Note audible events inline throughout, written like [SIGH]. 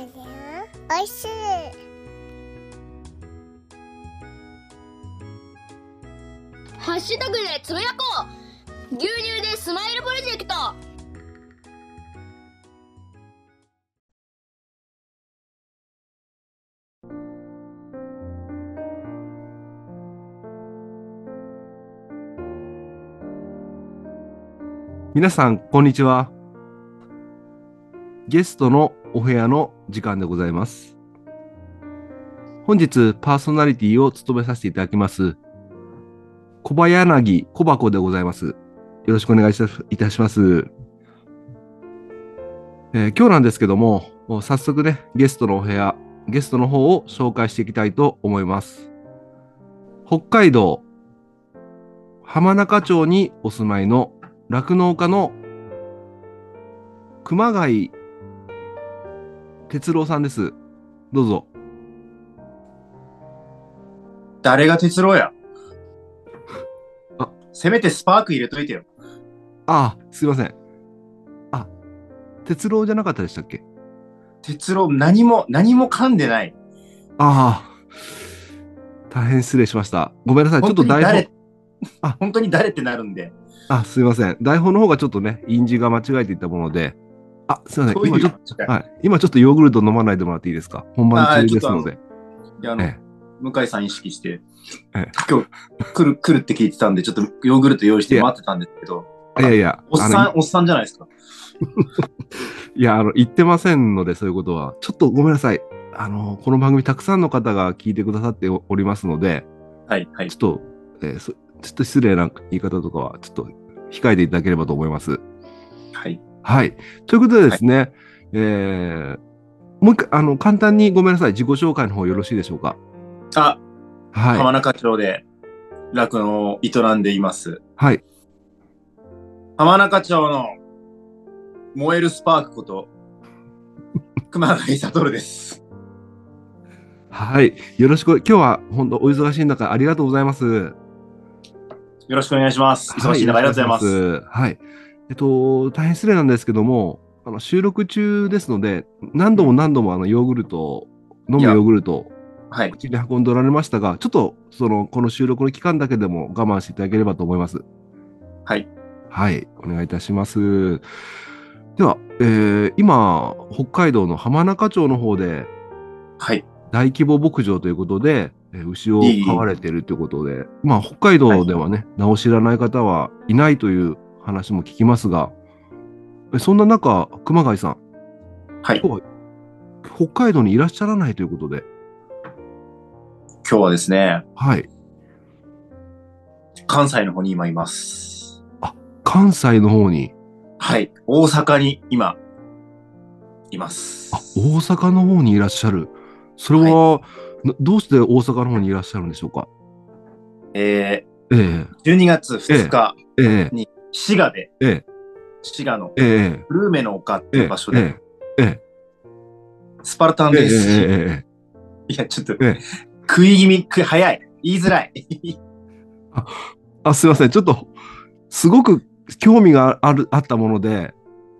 おい。しい。ハッシュタグでつぶやこう牛乳でスマイルプロジェクト皆さん、こんにちは。ゲストのお部屋の時間でございます。本日、パーソナリティを務めさせていただきます、小葉柳小箱でございます。よろしくお願いいたします。えー今日なんですけども、も早速ね、ゲストのお部屋、ゲストの方を紹介していきたいと思います。北海道浜中町にお住まいの酪農家の熊谷哲郎さんです。どうぞ。誰が哲郎や？あせめてスパーク入れといてよ。ああ、すいません。あ、哲郎じゃなかったでしたっけ？哲郎、何も、何も噛んでない。ああ、大変失礼しました。ごめんなさい。ちょっと台本あ本当に誰ってなるんで。あ、すいません。台本の方がちょっとね、印字が間違えていたもので、あ、すいません。今ちょっと、はい。今ちょっとヨーグルト飲まないでもらっていいですか？本番中ですので。いやあの、え向井さん意識して、ええ今日来る、来るって聞いてたんで、ちょっとヨーグルト用意して待ってたんですけど、いやいや、おっさん、おっさんじゃないですか？[LAUGHS] いや、あの、言ってませんので、そういうことは。ちょっとごめんなさい。あの、この番組たくさんの方が聞いてくださっておりますので、はい、はいちょっ。と、えーそちょっと失礼な言い方とかは、ちょっと控えていただければと思います。はい。はい。ということでですね、えーもう一回、あの、簡単にごめんなさい。自己紹介の方よろしいでしょうか？あ、浜はい。中町で酪農を営んでいます。はい。浜中町の燃えるスパークこと、[LAUGHS] 熊谷悟です。はい。よろしく、今日は本当お忙しい中、ありがとうございます。よろしくお願いします。忙しい中、ありがとうございます。す。はい。えっと、大変失礼なんですけども、あの収録中ですので、何度も何度もあのヨーグルトを、飲むヨーグルトをはい。口に運んでおられましたが、ちょっとそのこの収録の期間だけでも我慢していただければと思います。はい。はい、お願いいたします。では、えー今、北海道の浜中町の方ではい。大規模牧場ということで、えー牛を飼われているということで、まあ、北海道ではね、名を知らない方はいないという話も聞きますが、えそんな中、熊谷さん、はい。今日は北海道にいらっしゃらないということで、今日はですね、はい、関西の方に今います。関西の方に、はい。大阪に今、いますあ。大阪の方にいらっしゃる。それは、などうして大阪の方にいらっしゃるんでしょうか？えええー、12月2日、ええ滋賀で、ええ滋賀のええブルーメの丘ってええいう場所で、ええスパルタンえええです。えええいや、ちょっと、ええ食い気味、食い早い。言いづらい。あ、すいません。ちょっと、すごく興味がある、あったもので、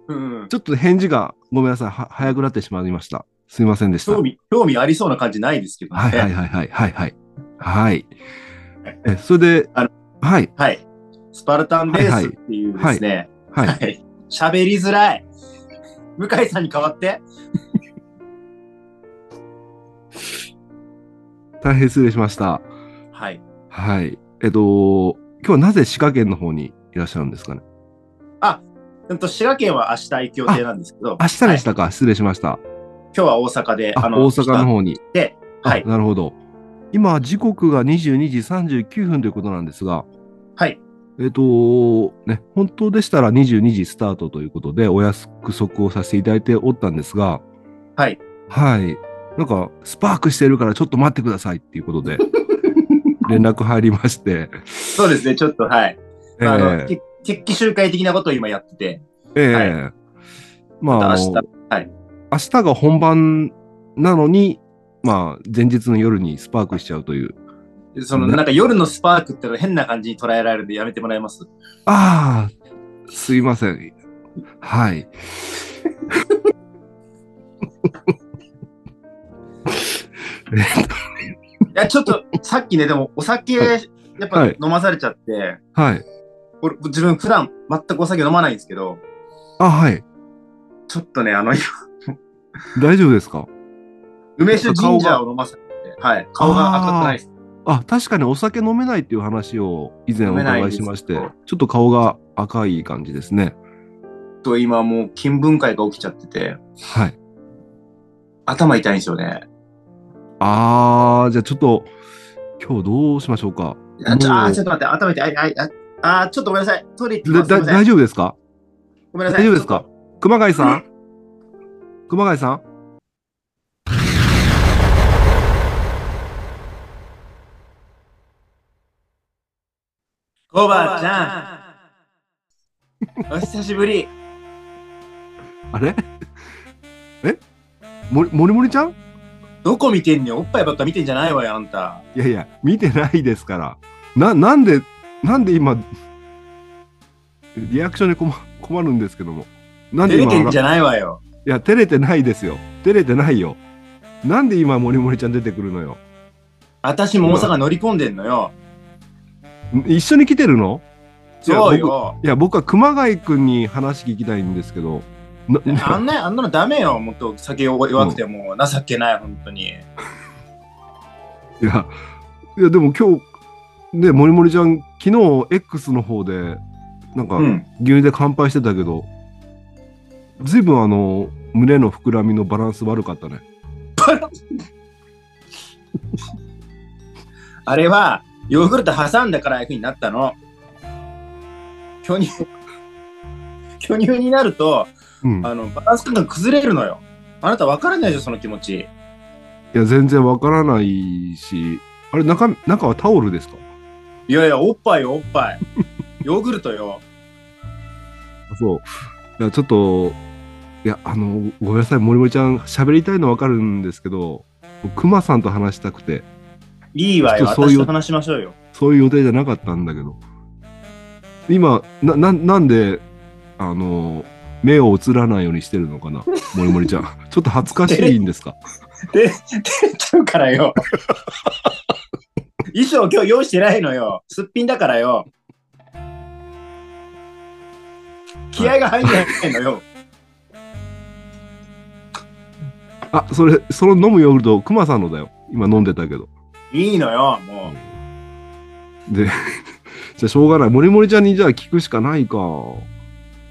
うん。ちょっと返事がごめんなさい。は早くなってしまいました。すいませんでした。興味、興味ありそうな感じないですけどね。はいはいはいはいはいはい。はいはい。え、それであの、はいはい。スパルタンベースっていうですね、はい。はい。喋りづらい。向井さんに代わって。大変失礼しました。はい。はい。えっと、今日はなぜ滋賀県の方にいらっしゃるんですかね？うんと、滋賀県は明日行く予定なんですけど、明日でしたか、失礼しました。今日は大阪で、あ、大阪の方に。来て、はいあ。なるほど。今、時刻が22時39分ということなんですが、はい。えっ、と、ね、本当でしたら22時スタートということで、お約束をさせていただいておったんですが、はい。はい。なんか、スパークしてるからちょっと待ってくださいっていうことで、[LAUGHS] 連絡入りまして、そうですね、ちょっと、はい。えあの、え決決起集会的なことを今やってて、ええはいまあ、明日の、はい明日が本番なのに、まあ、前日の夜にスパークしちゃうという。その、ねなんか夜のスパークってのは変な感じに捉えられるんでやめてもらえます？ああ、すいません。はい。[LAUGHS] や、ちょっと、さっきね、でも、お酒、はいやっぱはい飲まされちゃって、はい。俺、自分普段全くお酒飲まないんですけど、あ、はい。ちょっとね、あの、今大丈夫ですか？梅酒ジンジャーを飲まされて、はい、顔が赤くないです。あ、確かにお酒飲めないっていう話を以前お伺いしましてちょっと顔が赤い感じですね。と、今もう、筋分解が起きちゃってて、はい。頭痛いんですよね。あー、じゃあちょっと、今日どうしましょうか。あちょっと待って、頭痛い。あ、あ、あ、ちょっとごめんなさい。トイレ行って大丈夫ですか？ごめんなさい。大丈夫ですか？熊谷さん熊谷さん？コバちゃん。お久しぶり。あれ？え？もりもりもりちゃん？どこ見てんねん？おっぱいばっか見てんじゃないわよ、あんた。いやいや、見てないですから。な、なんで、なんで今、リアクションに困困るんですけども。なんで今、い？照れてんじゃないわよ。や、照れてないですよ。照れてないよ。なんで今、もりもりちゃん出てくるのよ？私も大阪乗り込んでんのよ。ん一緒に来てるの？そうよ。いや、僕は熊谷くんに話聞きたいんですけど。なあんな、あんなのダメよ。もっと酒弱くても、情けない、本当に。[LAUGHS] いや、いやでも今日、ね、もりもりちゃん、昨日 X の方で、なんか、うん。牛乳で乾杯してたけど、ずいぶんあの、胸の膨らみのバランス悪かったね。[LAUGHS] あれは、ヨーグルト挟んだからああいう風になったの。巨乳、[LAUGHS] 巨乳になると、うん。あの、バランス感覚崩れるのよ。あなた分からないでしょ、その気持ち。いや、全然わからないし、あれ、中、中はタオルですか？いやいや、おっぱいよ、おっぱい。[LAUGHS] ヨーグルトよ。あそう。いや、ちょっと、いや、あの、ごめんなさい、もりもりちゃん、喋りたいのわかるんですけど、クマさんと話したくて、いいわよ、ちょっとそういう話しましょうよ。そういう予定じゃなかったんだけど、今、な、ななんで、あの、目を映らないようにしてるのかな、もりもりちゃん。[LAUGHS] ちょっと恥ずかしいんですか？[LAUGHS] で、照れちゃうからよ。[LAUGHS] 衣装今日用意してないのよ。すっぴんだからよ。気合が入んないのよ。あ、それ、その飲むヨーグルト、クマさんのだよ。今飲んでたけど。いいのよ、もで、[LAUGHS] じゃあしょうがない。もりもりちゃんにじゃあ聞くしかないか。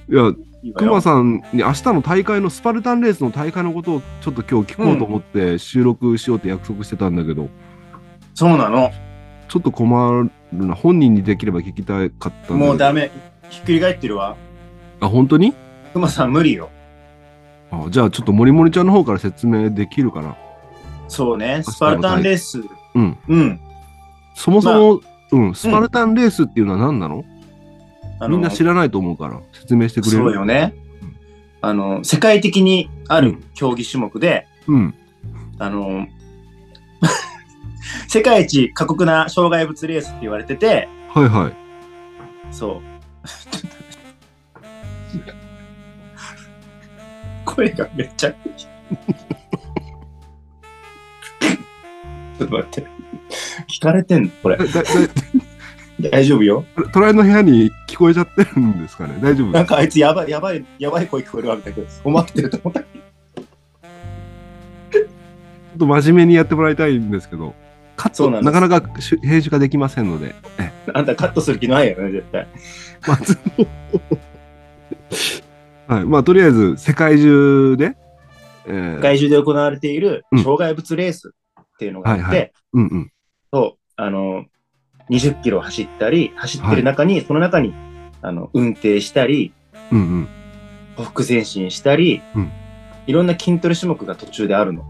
いや、う。いいわよクマさんに明日の大会のスパルタンレースの大会のことをちょっと今日聞こうと思って収録しようって約束してたんだけど、そうなの。ちょっと困るな。本人にできれば聞きたかったんだけど。もうダメ。ひっくり返ってるわ。あ、本当に？クマさん無理よ。あじゃあちょっともりもりちゃんの方から説明できるかな。そうね。スパルタンレース。うん。うん。そもそも、うん、スパルタンレースっていうのは何なの、みんな知らないと思うから説明してくれる？そうよねうん。あの、世界的にあるうん競技種目で、うん。ああの、[LAUGHS] 世界一過酷な障害物レースって言われてて、はいはい。そう。[LAUGHS] 声がめっちゃ。ちょっと待って。聞かれてんの？これだ。だだ [LAUGHS] 大丈夫よ。隣の部屋に聞こえちゃってるんですかね？大丈夫なんかあいつやばい、やばい、やばい声聞こえるわみたいな。思ってると思った。[LAUGHS] ちょっと真面目にやってもらいたいんですけど、カットなんですなかなかし編集ができませんので、えあんたカットする気ないよね、絶対。まず [LAUGHS] はい、まあとりあえず世界中で、えー世界中で行われているうん障害物レースっていうのがあって、はいはうんうん。そう、あの、20キロ走ったり、走ってる中に、その中に、あの、運転したり、うんうん。前進したり、うん。いろんな筋トレ種目が途中であるの。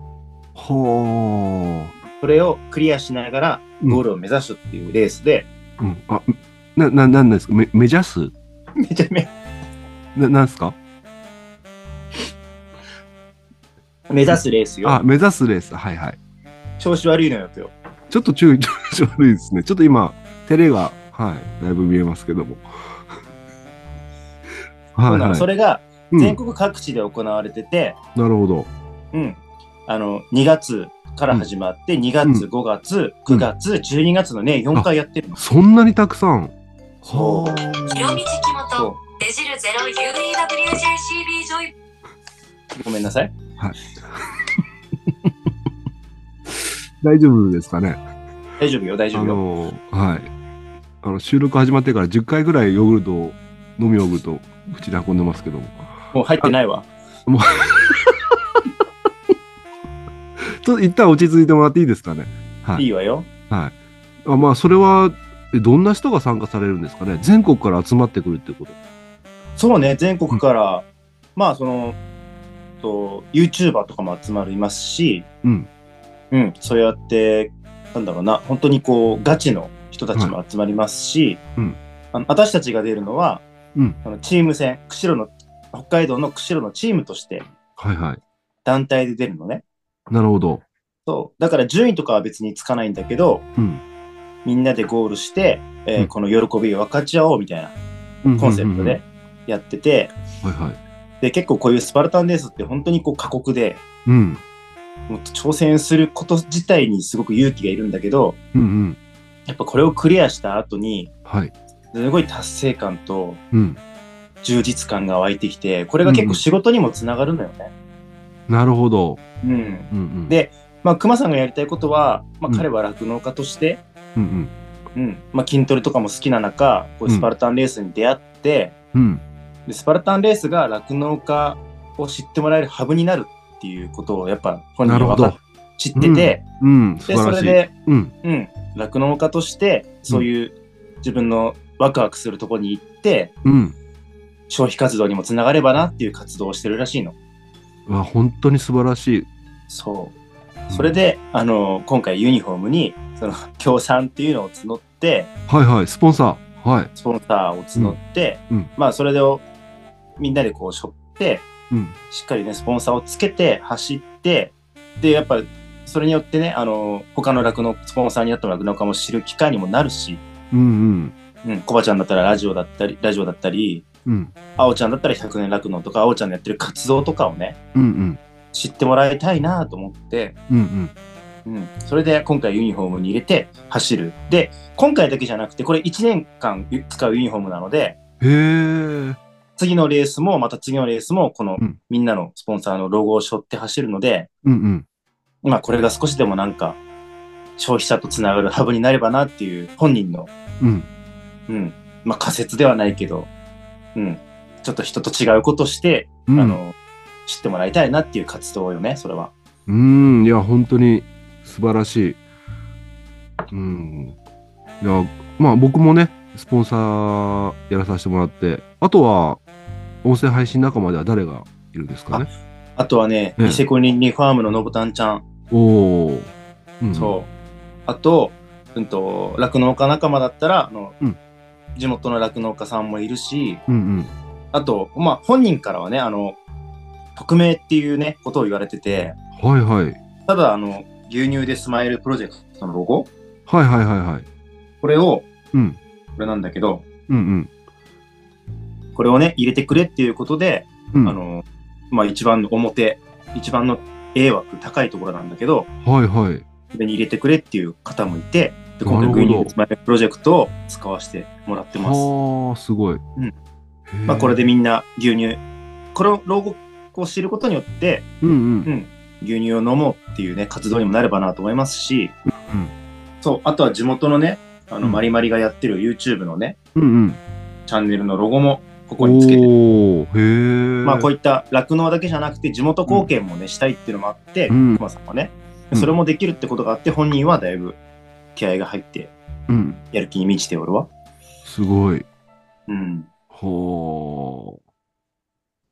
ほそれをクリアしながらうん。ゴールを目指すっていうレースで、ー、うん、あなななんですか？め目指す？[LAUGHS] めちゃめななんですか？目指すレースよ。あ目指すレース。はいはい調子悪いのよ、今日。ちょっと注意 [LAUGHS] 調子悪いですねちょっと今照れがはいだいぶ見えますけども [LAUGHS] はいはいそれがうん全国各地で行われてて、なるほどうん。あの、2月から始まって、2月、うん5月、9月、12月のね、4回やってるの。そんなにたくさん。そうは色道木そ本デジルゼロ UDWJCB ジョイう。ごめんなさい。大丈夫ですかね？大丈夫よ、大丈あ夫よ。の、はい。あの、収録始まってから10回ぐらいヨーグルトを、飲みヨーグルトを口に運んでますけども。もう入ってないわ。[LAUGHS] ちょっと一旦落ち着いてもらっていいですかね？はいいいわよ。はい。あまあ、それは、えどんな人が参加されるんですかね？全国から集まってくるってこと。そうね、全国から、まあ、その、と、YouTuber とかも集まりますし、うん。うん、そうやって、なんだろうな、本当にこう、ガチの人たちも集まりますし、うんあの私たちが出るのは、うんあのチーム戦、釧路の、北海道の釧路のチームとしてはいはい。団体で出るのね。なるほど。そう。だから順位とかは別につかないんだけど、うん。みんなでゴールして、えーうんこの喜びを分かち合おうみたいなコンセプトでやってて、はいはい。で、結構こういうスパルタンレースって本当にこう過酷で、うん。もう挑戦すること自体にすごく勇気がいるんだけど、うんうん。やっぱこれをクリアした後に、はい。すごい達成感とうん。充実感が湧いてきて、これが結構仕事にもつながるのよね。なるほど。うん。うんうん。でまあ、熊さんがやりたいことは、まあ、うん彼は酪農家として、うんうん。まあ、筋トレとかも好きな中、こうスパルタンレースに出会って、うん。うん。でスパルタンレースが酪農家を知ってもらえるハブになるっていうことをやっぱ本人なるほどは分かっ。知ってて、うん。素で晴らしい。それで、うん。うん、酪農家としてそういう自分のワクワクするところに行ってうん。消費活動にもつながればなっていう活動をしてるらしいの。あ、本当に素晴らしい。そう。それで、あの、今回ユニフォームに、その、協賛っていうのを募って、はいはい。スポンサー。はい。スポンサーを募って、うんうんまあ、それをみんなでこう、しょって、うん。しっかりね、スポンサーをつけて、走って、で、やっぱ、それによってね、あの、他の酪農、スポンサーになった酪農家も知る機会にもなるし、うんうん。うん、コバちゃんだったらラジオだったり、ラジオだったり、うん。あおちゃんだったら100年酪農とか、あおちゃんのやってる活動とかをね、うんうん。知ってもらいたいなと思って、うんうん。うん、それで今回ユニフォームに入れて走る。で、今回だけじゃなくて、これ1年間使うユニフォームなので、へえ。次のレースも、また次のレースも、このうんみんなのスポンサーのロゴを背負って走るので、うんうん。まあこれが少しでもなんか、消費者とつながるハブになればなっていう本人の、うん。うん、まあ仮説ではないけど、うん、ちょっと人と違うことして、うんあの、知ってもらいたいなっていう活動よね、それは。うん、いや、本当に素晴らしい。うん。いや、まあ僕もね、スポンサーやらさせてもらって、あとは、音声配信仲間では誰がいるんですかね？あとはね、うんニセコニンニファームののぼたんちゃん、おお。うん、そう。あと、うんと、酪農家仲間だったら、あの、うん地元の酪農家さんもいるし、うんうん。あと、まあ、本人からはね、あの、匿名っていうね、ことを言われてて、はいはい。ただ、あの、牛乳でスマイルプロジェクトのロゴはいはいはいはい。これを、うん。これなんだけど、うんこれをね、入れてくれっていうことで、うん。うん、あの、まあ、一番の表、一番の A 枠高いところなんだけど、はいはい。それに入れてくれっていう方もいて、で今なるほど回牛乳でスマイルプロジェクトを使わせてもらってます。はあ、すごい。うんまあ、これでみんな牛乳、これをロゴを知ることによって、うんうん。うん、牛乳を飲もうっていうね、活動にもなればなと思いますし、うんそう、あとは地元のね、あの、うんマリマリがやってる YouTube のね、うんうん。チャンネルのロゴもここにつけて。まあ、こういった酪農だけじゃなくて、地元貢献もね、したいっていうのもあって、うん熊さんはね、うんそれもできるってことがあって、本人はだいぶ気合が入って、うん。やる気に満ちておるわ。すごい。うん。ほう。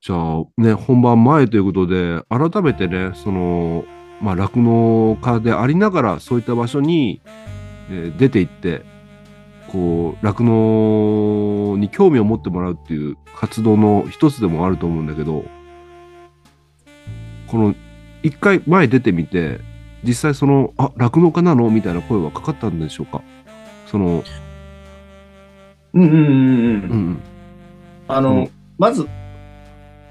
じゃあね、本番前ということで、改めてね、その、まあ、酪農家でありながら、そういった場所に、えー出て行って、こう、酪農に興味を持ってもらうっていう活動の一つでもあると思うんだけど、この、一回前出てみて、実際その、あ、酪農家なのみたいな声はかかったんでしょうか？その、うんうんうんうん。うんうん。あの、うんまず、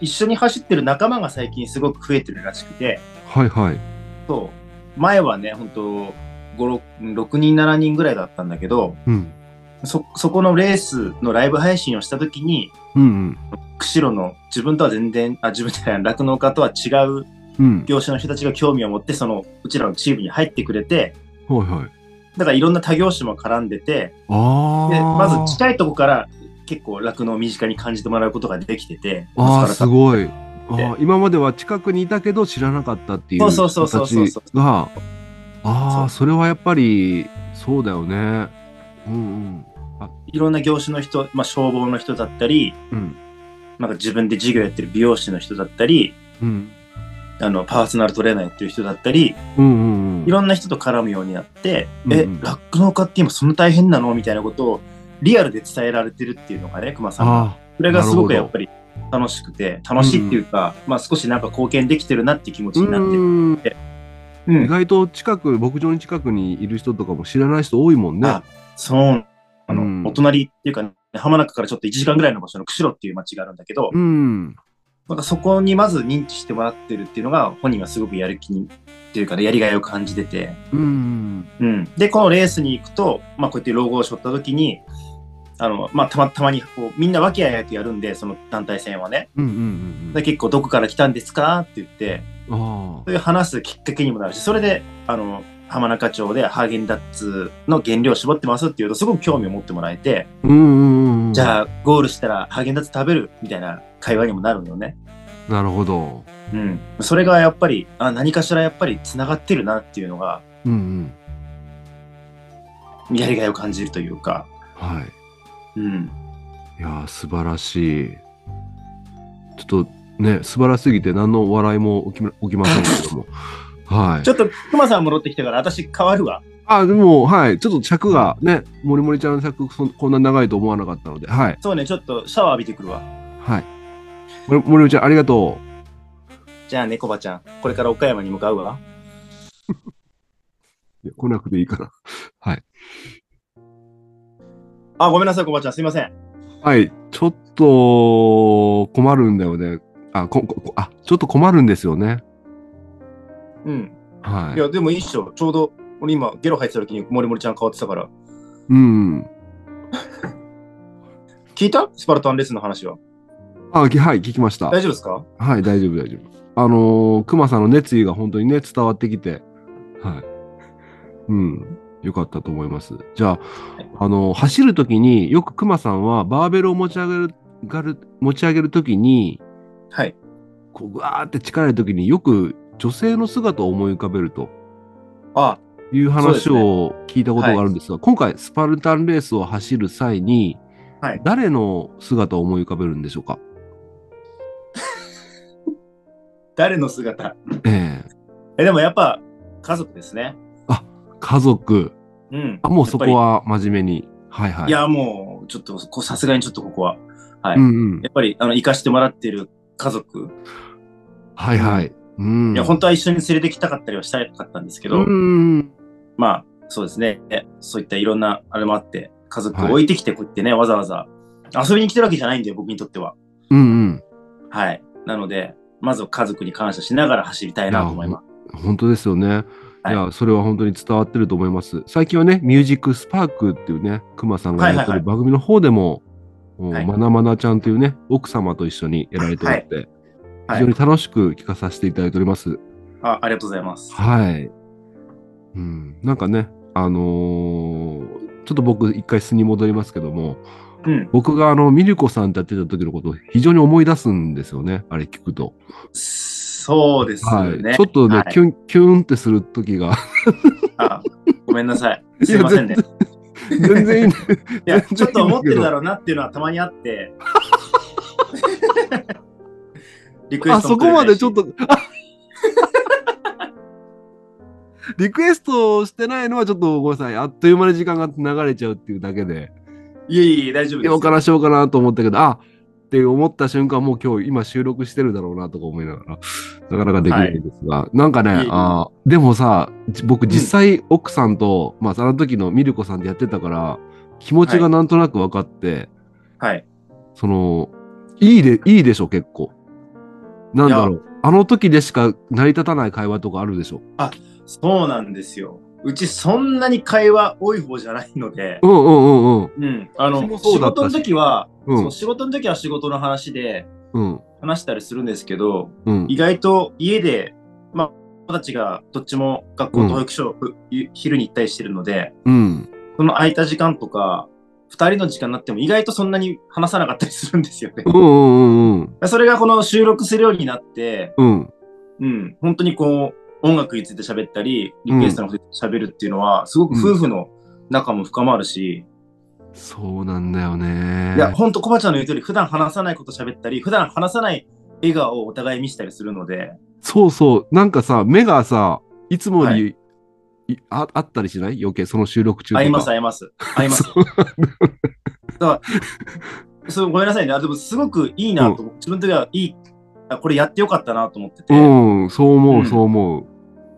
一緒に走ってる仲間が最近すごく増えてるらしくて、はいはい。そう。前はね、本当5、6, 6人、7人ぐらいだったんだけど、うん。そ、そこのレースのライブ配信をしたときに、うんうん。釧路の自分とは全然、あ、自分じゃない、酪農家とは違ううん。業種の人たちが興味を持って、その、うちらのチームに入ってくれて、はいはい。だからいろんな他業種も絡んでて。で、まず近いとこから結構酪農を身近に感じてもらうことができてて、ああ、すごい。であー今までは近くにいたけど知らなかったっていうそう人そうそうそうたちそうが、ああ、それはやっぱり、そうだよね。うんうん。いろんな業種の人、まあ、消防の人だったり、うん。なんか自分で事業やってる美容師の人だったり、うん。あの、パーソナルトレーナーやってる人だったり、うんうんうん。いろんな人と絡むようになって、うんえ、酪農家って今そんな大変なの？みたいなことをリアルで伝えられてるっていうのがね、熊さんが。あそれがすごくやっぱり楽しくて、楽しいっていうか、まあ少しなんか貢献できてるなっていう気持ちあ。になってる。うんうん意外と近く、牧場に近くにいる人とかも知らない人多いもんねあ。そう。あの、うんお隣っていうか、浜中からちょっと1時間ぐらいの場所の釧路っていう町があるんだけど、うん。なんかそこにまず認知してもらってるっていうのが、本人はすごくやる気に、っていうかね、やりがいを感じてて、うん。うん。で、このレースに行くと、まあこうやってロゴを背負った時に、あの、まあたまたまにこう、みんな和気あいあいとやるんで、その団体戦はね。うんうんうんで結構どこから来たんですか？って言って、そういう話すきっかけにもなるし、それで、あの、浜中町でハーゲンダッツの原料を絞ってますっていうと、すごく興味を持ってもらえて、あ。うんうんうん。じゃあ、ゴールしたらハーゲンダッツ食べるみたいな会話にもなるのよね。あ。なるほど。うん。それがやっぱり、あ、何かしらやっぱり繋がってるなっていうのが、うんうん。やりがいを感じるというか、はい。うん。いやー素晴らしい。ちょっとね、素晴らしすぎて何の笑いも起きま起きませんけども。[LAUGHS] はいち。ょっと、熊さん戻ってきたから、私変わるわ。あ、でも、はい。ちょっと尺がね、森森ちゃんの尺こんな長いと思わなかったので、はい。そうね、ちょっとシャワー浴びてくるわ。はい。森森森ちゃん、ありがとじゃあね、コバちゃん、これから岡山に向かうわ。う。[LAUGHS] いや来なくていいかな。はい。あ、ごめんなさい、コバちゃん、すいません。はい。ちょっと困るんだよね。あ、ここあちょっと困るんですよね。うん。はいい。や、でもいいっしょ。ちょうど、俺今、ゲロ入ってた時に森森ちゃん変わってたから。うん。[LAUGHS] 聞いた？スパルタンレッスンの話は。あ、きはい、聞きました。大丈夫ですか？はい、大丈夫、大丈夫。あのー、熊さんの熱意が本当にね、伝わってきて、はい。うん、よかったと思います。じゃあ、あのー走るときによく熊さんはバーベルを持ち上げる、がる持ち上げるときに、はい。こう、ぐわーって力入れるときによく女性の姿を思い浮かべるとあ、いう話を聞いたことがあるんですが、今回スパルタンレースを走る際に、はい誰の姿を思い浮かべるんでしょうか？[LAUGHS] 誰の姿？えええ、でもやっぱ、家族ですね。家族。うん。あ、もうそこは真面目に。はいはい。いや、もう、ちょっと、こうさすがにちょっとここは、はい。うんうん。やっぱり、あの、生かしてもらってる家族。はいはい。うん。いや、本当は一緒に連れてきたかったりはしたかったんですけど、うん。まあ、そうですね。そういったいろんな、あれもあって、家族を置いてきて、こうやってね、わざわざ遊びに来てるわけじゃないんだよ、僕にとっては。うんうん。はい。なので、まずは家族に感謝しながら走りたいなと思います。本当ですよね。はいいや、それは本当に伝わってると思います。最近はね、ミュージックスパークっていうね、くまさんがやってる番組の方でも、おはいまなまなちゃんというね、奥様と一緒にやられておって、はい非常に楽しく聞かさせていただいております。あありがとうございます。はい。うん、なんかね、あのーちょっと僕一回素に戻りますけども、うん。僕があの、ミルコさんとやってた時のことを非常に思い出すんですよね、あれ聞くと。そうですはい。ね。ちょっとね、はいキュン、キュンってする時が。あごめんなさい。すいませんね。全然全然いいんだいや、ちょっと思ってるだろうなっていうのはたまにあって。リクエあそこストもくれないしまでちょっと。あ [LAUGHS] リクエストしてないのはちょっとごめんなさい。あっという間に時間が流れちゃうっていうだけで、いえいえ、大丈夫です。ようからしようかなと思ったけど、あって思った瞬間、もう今日今収録してるだろうなとか思いながら、なかなかできないんですが、なんかね、いえいえあーでもさ、じ僕実際奥さんと、まあその時のミルコさんでやってたから、気持ちがなんとなく分かって、はい。その、いいで、いいでしょ、結構。なんだろう。あの時でしか成り立たない会話とかあるでしょ。そうなんですよ。うちそんなに会話多い方じゃないのでう、んうんうんうん。うん、あの私もそう仕だったし事の時は、うんそう仕事の時は仕事の話でうん話したりするんですけど、うん意外と家で、まあ、子たちがどっちも学校と保育所、う昼に行ったりしてるので、うん。その空いた時間とか、2人の時間になっても意外とそんなに話さなかったりするんですよねう。んうんうんそれがこの収録するようになって、うん。うん、本当にこう、音楽について喋ったり、リクエストのことに喋るっていうのは、すごく夫婦の仲も深まるし、そうなんだよね。いや、本当、コバちゃんの言う通り、普段話さないこと喋ったり、普段話さない笑顔をお互い見せたりするので、そうそう。なんかさ、目がさ、いつもより、はいいああったりしない？余計、その収録中とか。合います、合います。合います。[LAUGHS] そうだから、そうごめんなさいね。あでも、すごくいいなと、自分ではいいあ、これやってよかったなと思ってて、うん、そう思う、うんそう思う。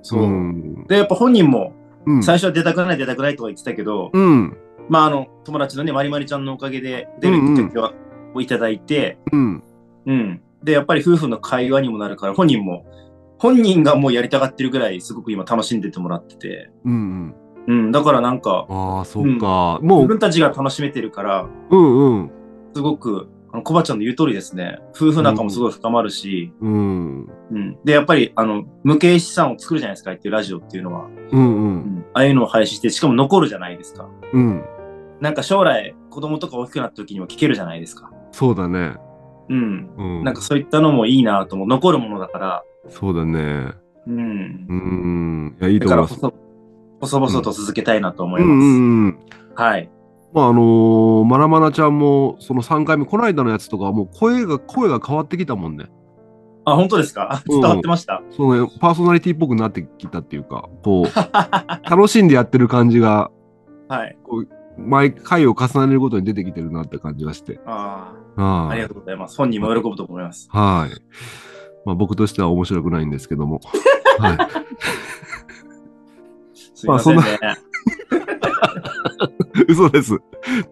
そう、ん。で、やっぱ本人も、うん。最初は出たくない、出たくないとか言ってたけど、うん。まあ、あの、友達のね、まりまりちゃんのおかげで出るって時は、をいただいて、うん。うん。で、やっぱり夫婦の会話にもなるから、本人も、本人がもうやりたがってるぐらい、すごく今楽しんでてもらってて、うん。うん。うん、だからなんか、ああ、そっか。もう、自分たちが楽しめてるから、うんうん。すごく、あのコバちゃんの言う通りですね、夫婦仲もすごい深まるし、うん。うん。で、やっぱり、あの、無形資産を作るじゃないですか、っていうラジオっていうのは。うんう。うんん。ああいうのを配信して、しかも残るじゃないですか。うん。なんか将来、子供とか大きくなった時にも聞けるじゃないですか。そうだね。うん。うん。なんかそういったのもいいなと思う。残るものだから、そうだね。うんう。ん。いや、いいだと思います。から細細々と続けたいなと思います。うんうんうん。はい。まああのー、まなまなちゃんもその3回目、この間のやつとかはもう声が、声が変わってきたもんね。あ、本当ですか？あうん伝わってました？そのパーソナリティっぽくなってきたっていうか、こう、[LAUGHS] 楽しんでやってる感じが、はい。毎回を重ねるごとに出てきてるなって感じがして。ああ、あはいりがとうございます。本人も喜ぶと思います。はい。まあ僕としては面白くないんですけども。[LAUGHS] はい。すいませんね。[LAUGHS] 嘘です。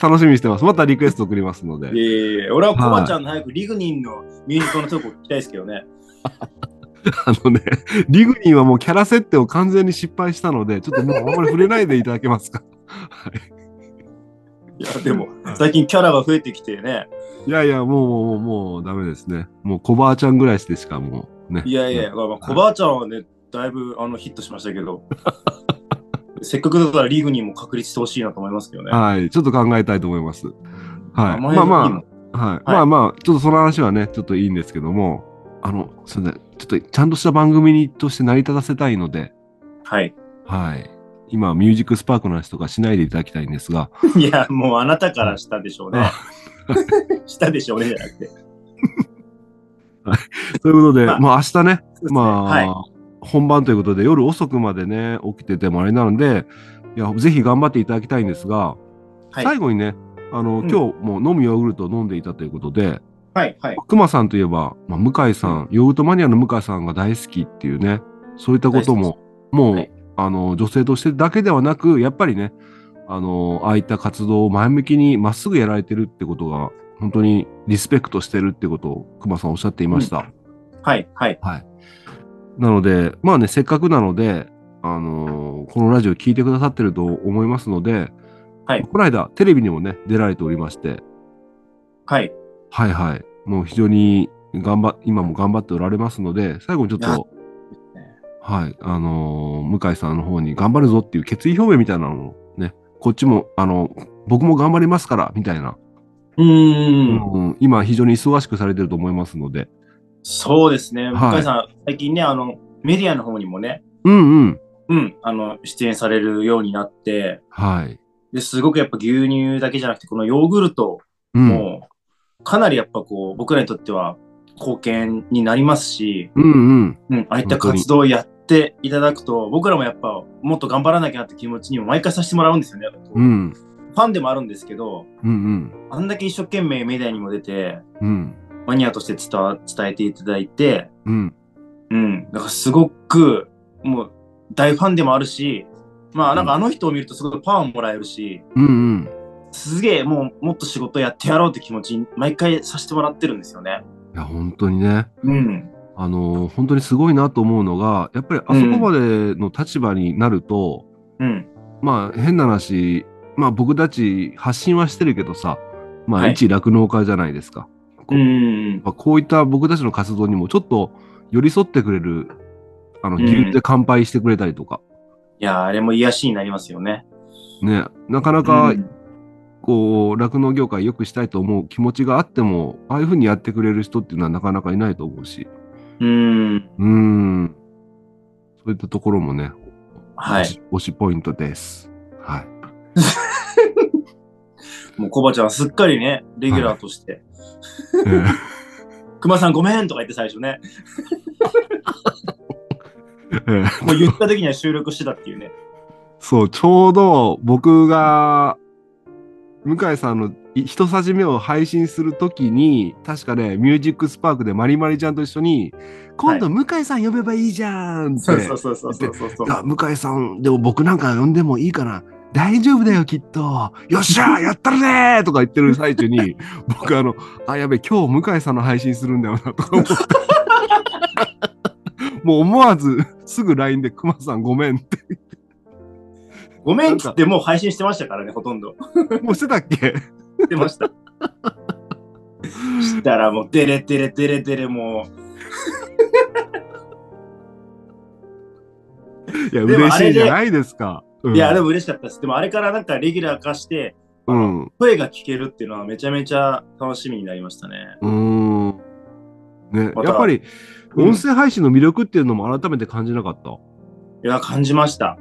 楽しみにしてます。またリクエスト送りますので。いえいえ俺はコバちゃんの早くリグニンのミュージックのとこ聞きたいですけどね。[LAUGHS] あのね、リグニンはもうキャラ設定を完全に失敗したので、ちょっともうあんまり触れないでいただけますか？[LAUGHS] いや、でも、最近キャラが増えてきてね。いやいや、もう、もう、もうダメですね。もう、コバーちゃんぐらいでしかもうね。いやいや、まあまあ、コバちゃんはね、だいぶあのヒットしましたけど、せっかくだからリグニンも確立してほしいなと思いますけどね。はい。ちょっと考えたいと思います。はい。まあまあ、はい。まあまあ、ちょっとその話はね、ちょっといいんですけども、あの、すみません。ちょっとちゃんとした番組にとして成り立たせたいので、はい。はい。今、ミュージックスパークの話とかしないでいただきたいんですが、[LAUGHS] いや、もうあなたからしたでしょうね。[LAUGHS] したでしょうねじゃなくて。ということで、まあまあ明日ね、ねまあ、はい本番ということで夜遅くまでね、起きててもあれなので、いや、ぜひ頑張っていただきたいんですが、はい。最後にね、あの、うん今日も飲むヨーグルトを飲んでいたということで、はい。はい。くまさんといえば、まあ、向井さん、ヨーグルトマニアの向井さんが大好きっていうね、そういったことも、もう、はいあの、女性としてだけではなく、やっぱりね、あの、ああいった活動を前向きにまっすぐやられてるってことが、本当にリスペクトしてるってことを、くまさんおっしゃっていました。はい。はい。はい。なので、まあね、せっかくなので、あのーこのラジオ聞いてくださってると思いますので、はいこの間、テレビにもね、出られておりまして、はい。はいはい。もう非常に頑張、今も頑張っておられますので、最後にちょっと、はい、あのー向井さんの方に頑張るぞっていう決意表明みたいなのをね、こっちも、あの、僕も頑張りますから、みたいな、うーん。うん今非常に忙しくされてると思いますので、そうですね。はい向井さん、最近ね、あの、メディアの方にもね、うんうん。うん、あの、出演されるようになって、はい。ですごくやっぱ牛乳だけじゃなくて、このヨーグルトうん。も、かなりやっぱこう、僕らにとっては貢献になりますし、うんうん。うん、ああいった活動をやっていただくと、僕らもやっぱもっと頑張らなきゃなって気持ちにも毎回させてもらうんですよね。うん。ファンでもあるんですけど、うんうん。あんだけ一生懸命メディアにも出て、うん。マニアとして伝わ伝えていただいて、うん。うん、だからすごく、もう大ファンでもあるし、まあなんかあの人を見るとすごいパワーもらえるし、うんうん。すげえもうもっと仕事やってやろうって気持ちに毎回させてもらってるんですよね。いや、本当にね。うん。あのー本当にすごいなと思うのが、やっぱりあそこまでの立場になると、うん。まあ変な話、まあ僕たち発信はしてるけどさ、まあはい一酪農家じゃないですか。まあ、こういった僕たちの活動にもちょっと寄り添ってくれる、あの、うん牛乳で乾杯してくれたりとか、いやー、あれも癒しになりますよね。ね、なかなうかんこう、酪農業界良くしたいと思う気持ちがあっても、ああいうふうにやってくれる人っていうのはなかなかいないと思うし、うん。うーん、そういったところもね、はい推しポイントです。はい。[LAUGHS] もうコバちゃんはすっかりね、レギュラーとして、ええ熊さんごめんとか言って最初ね、ええもう言った時には収録してたっていうね。そう、ちょうど僕が、向井さんのい一さじ目を配信するときに、確かね、ミュージックスパークでマリマリちゃんと一緒に、今度向井さん呼べばいいじゃんって、そうそうそうそうそうそう。あ向井さん、でも僕なんか呼んでもいいかな。大丈夫だよ、きっと。よっしゃ [LAUGHS] やったるねとか言ってる最中に、[LAUGHS] 僕あの、あ、やべ、今日向井さんの配信するんだよな、とか思って。[LAUGHS] もう思わず、すぐ LINE で、熊さんごめんって。ごめんっつってもう配信してましたからね、ほとんど。もうしてたっけ？してました。したらもう、デレデレデレデレもいや、嬉しいじゃないですか。うう、ん、いや、でも嬉しかったです。でもあれからなんかレギュラー化して、うん。声が聞けるっていうのはめちゃめちゃ楽しみになりましたね。うーん。ね、またやっぱり、うん音声配信の魅力っていうのも改めて感じなかった？いや、感じました。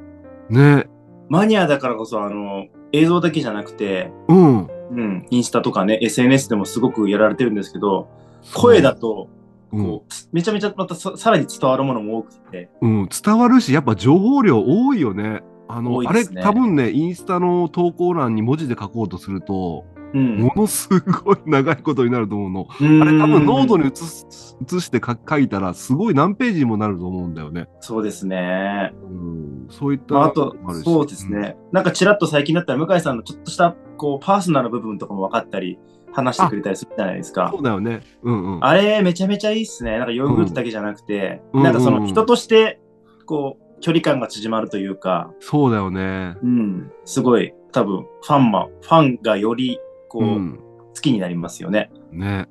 ね。マニアだからこそ、あの、映像だけじゃなくて、うん。うん、インスタとかね、SNS でもすごくやられてるんですけど、声だと、うん、めちゃめちゃまたささらに伝わるものも多くて、うん、伝わるし、やっぱ情報量多いよね。あの、あれ、多分ね、インスタの投稿欄に文字で書こうとすると、うん。ものすごい長いことになると思うの。うんあれ、多分ノートに移す移して書書いたら、すごい何ページにもなると思うんだよね。そうですね。うん、そういったまあ、あとそうですね。なんかちらっと最近だったら向井さんのちょっとしたこうパーソナル部分とかも分かったり話してくれたりするじゃないですうんかそう。だよね。うんうん。あれめちゃめちゃいいっすね。なんかヨーグルトだけじゃなくて、うんなんかそうんうんうんの人としてこう距離感が縮まるというか、そうだよね。うん、すごい多分ファンマファンがよりこう、うん。好きになりますよね。ね。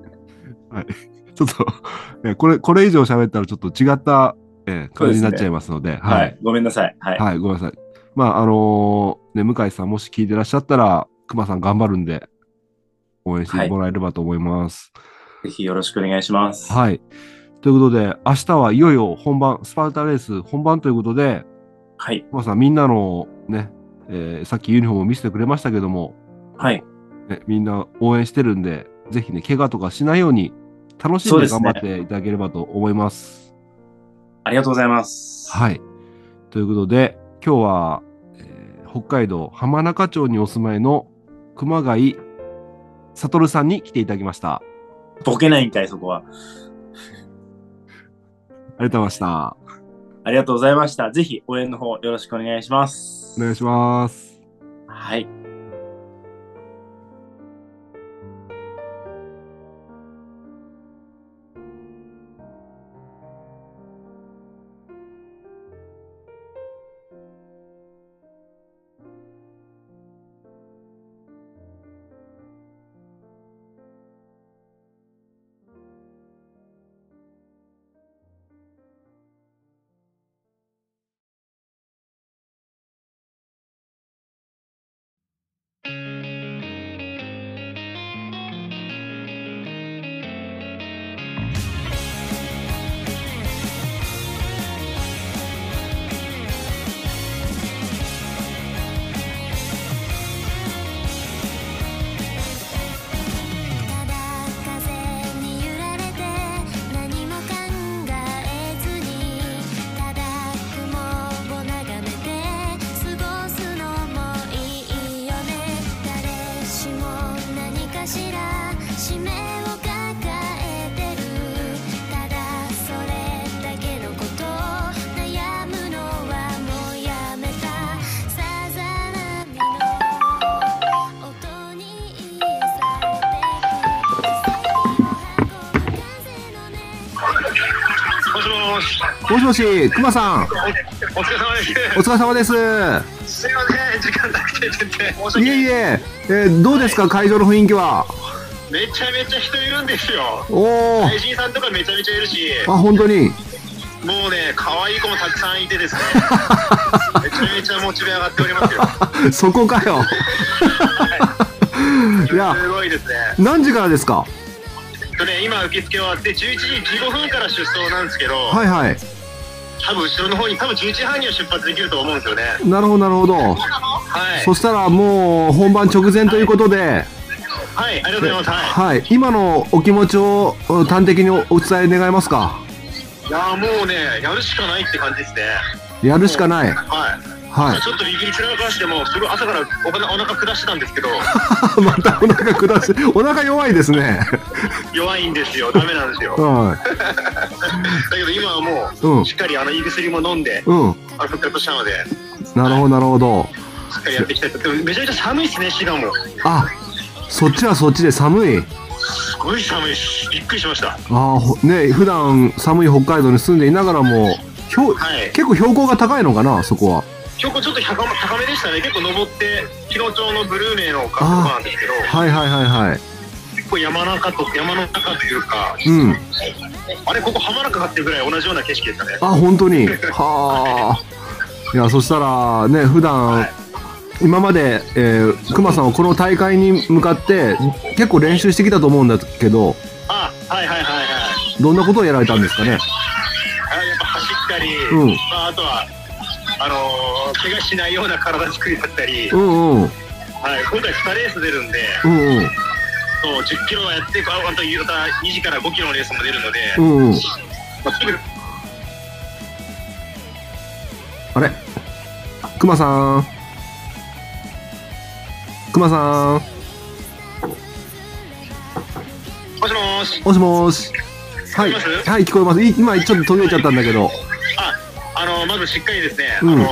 [LAUGHS] はい。ちょっと、えこれ、これ以上喋ったらちょっと違った、えー感じになっちゃいますので、はい、はい。ごめんなさい。はい。はい、ごめんなさい。まあ、あのーね、向井さんもし聞いてらっしゃったら、熊さん頑張るんで、応援してもらえればと思います。ぜひよろしくお願いします。はい。ということで、明日はいよいよ本番、スパルタレース本番ということで、はい。熊さんみんなのね、えーさっきユニフォームを見せてくれましたけども、はい。ね、みんな応援してるんで、ぜひね、怪我とかしないように、楽しんで頑張っていただければと思います。ありがとうございます。はい。ということで、今日は、えー北海道浜中町にお住まいの熊谷悟さんに来ていただきました。あボケないんかい、そこは。りがとうございました。ありがとうございました。ぜひ応援の方よろしくお願いします。お願いします。はい。もしもし、くまさん。お疲れ様です。お疲れ様です。すいません、時間なくて全然申し訳ないいえいえ、えーどうですか、会場の雰囲気は？めちゃめちゃ人いるんですよ。おお。配信さんとかめちゃめちゃいるし、あ、本当に？もうね、可愛い子もたくさんいてですね、[LAUGHS] めちゃめちゃモチベ上がっておりますよ。[LAUGHS] そこかよ。いや、すごいですね。何時からですか？とね、今受付終わって11時15分から出走なんですけど、はいはい。多分後ろの方に多分11時半には出発できると思うんですよね。なるほど、なるほど。はい。そしたら、もう本番直前ということで。はい、ありがとうございます。ははい、今のお気持ちをうん端的におお伝え願えますか？い。いやーもうね、やるしかないって感じですね。やるしかない。はい。はい。ちょっと右に面かしても、すごい朝からお腹お腹下してたんですけど、[LAUGHS] またお腹下し、お腹弱いですね。弱いんですよ、ダメなんですよ。は [LAUGHS] だけど今はもい。うんう、。しっかりあの胃薬も飲んで、うん。あの復活したので、なるほど、なるほど。しっかりやっていきたいと。でもめちゃめちゃ寒いですね、滋賀も。あ、そっちはそっちで寒い。すごい寒いし、びっくりしました。あーほね、普段寒い北海道に住んでいながらも、標はい。結構標高が高いのかな、そこは。標高ちょっと高めでしたね。結構登って、日野町のブルーメイの学校なんですけど、はいはいはいはい。結構山中と、山の中というか、うん。あれ、ここ浜中かっていうぐらい同じような景色でしたね。あ、本当に？[LAUGHS] はあ。いや、そしたら、ね、普段、はい今まで、えー、熊さんはこの大会に向かって結構練習してきたと思うんだけどあ、はいはいはいはい。どんなことをやられたんですかね？あやっぱ走ったり、うんまあ、あとはあのー怪我しないような体作りだったり、うんうん。はい、今回2レース出るんで、うんうん。そう10キロはやってああと夕方2時から5キロのレースも出るので、うんうん。まあ、すぐあれ？熊さん。熊さん。もしもーし。もしもし。はい。はい聞こえます。い今ちょっと途切れちゃったんだけどまずしっかりですね、うん。あのー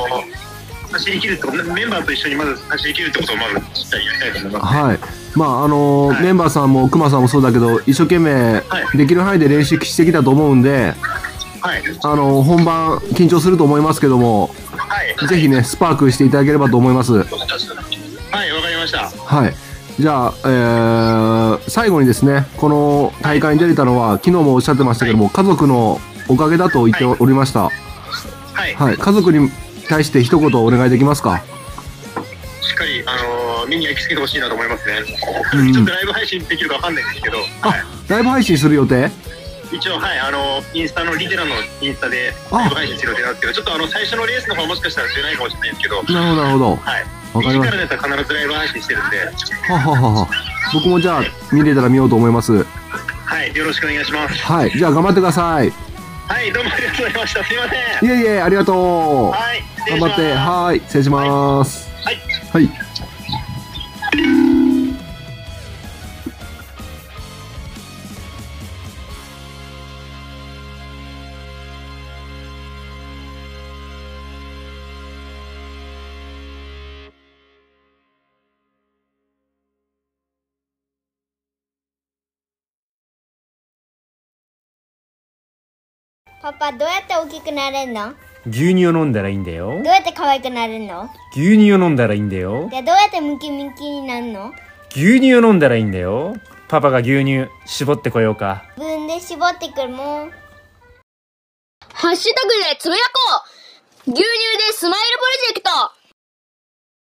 走り切るってことメンバーと一緒にまず走り切るってことをまずしっかりやりたいと思います。はい。まああのーはい。メンバーさんも熊さんもそうだけど一生懸命はい。できる範囲で練習してきたと思うんではい、あのー本番緊張すると思いますけどもはい、ぜひねスパークしていただければと思います。はい、わかりました。はい。じゃあ、えー最後にですね、この大会に出れたのは、昨日もおっしゃってましたけども、家族のおかげだと言っておりました。はい、はい。家族に対して一言お願いできますか？しっかり、あのー目に焼き付けてほしいなと思いますね。うんちょっとライブ配信できるかわかんないんですけど、はい、ライブ配信する予定？一応、はい、あのインスタのリテラのインスタであライブ配信する予定なんですけど、ちょっとあの最初のレースの方もしかしたら出ないかもしれないんですけど、なるほど、なるほど。はい、わかりました2時からだったら必ずライブ配信してるんで、はははは。僕もじゃあ、見れたら見ようと思います。はい、よろしくお願いします。はい。じゃあ、頑張ってください。はい、どうもありがとうございました。すいません。いえいえ、ありがとう。はい、頑張って。はい。失礼します。はい。はい。パパどうやって大きくなれるの？牛乳を飲んだらいいんだよ。どうやって可愛くなれるの？牛乳を飲んだらいいんだよ。でどうやってムキムキになるの？牛乳を飲んだらいいんだよ。パパが牛乳絞ってこようか。自分で絞ってくるもん。ハッシュタグでつぶやこう。牛乳でスマイル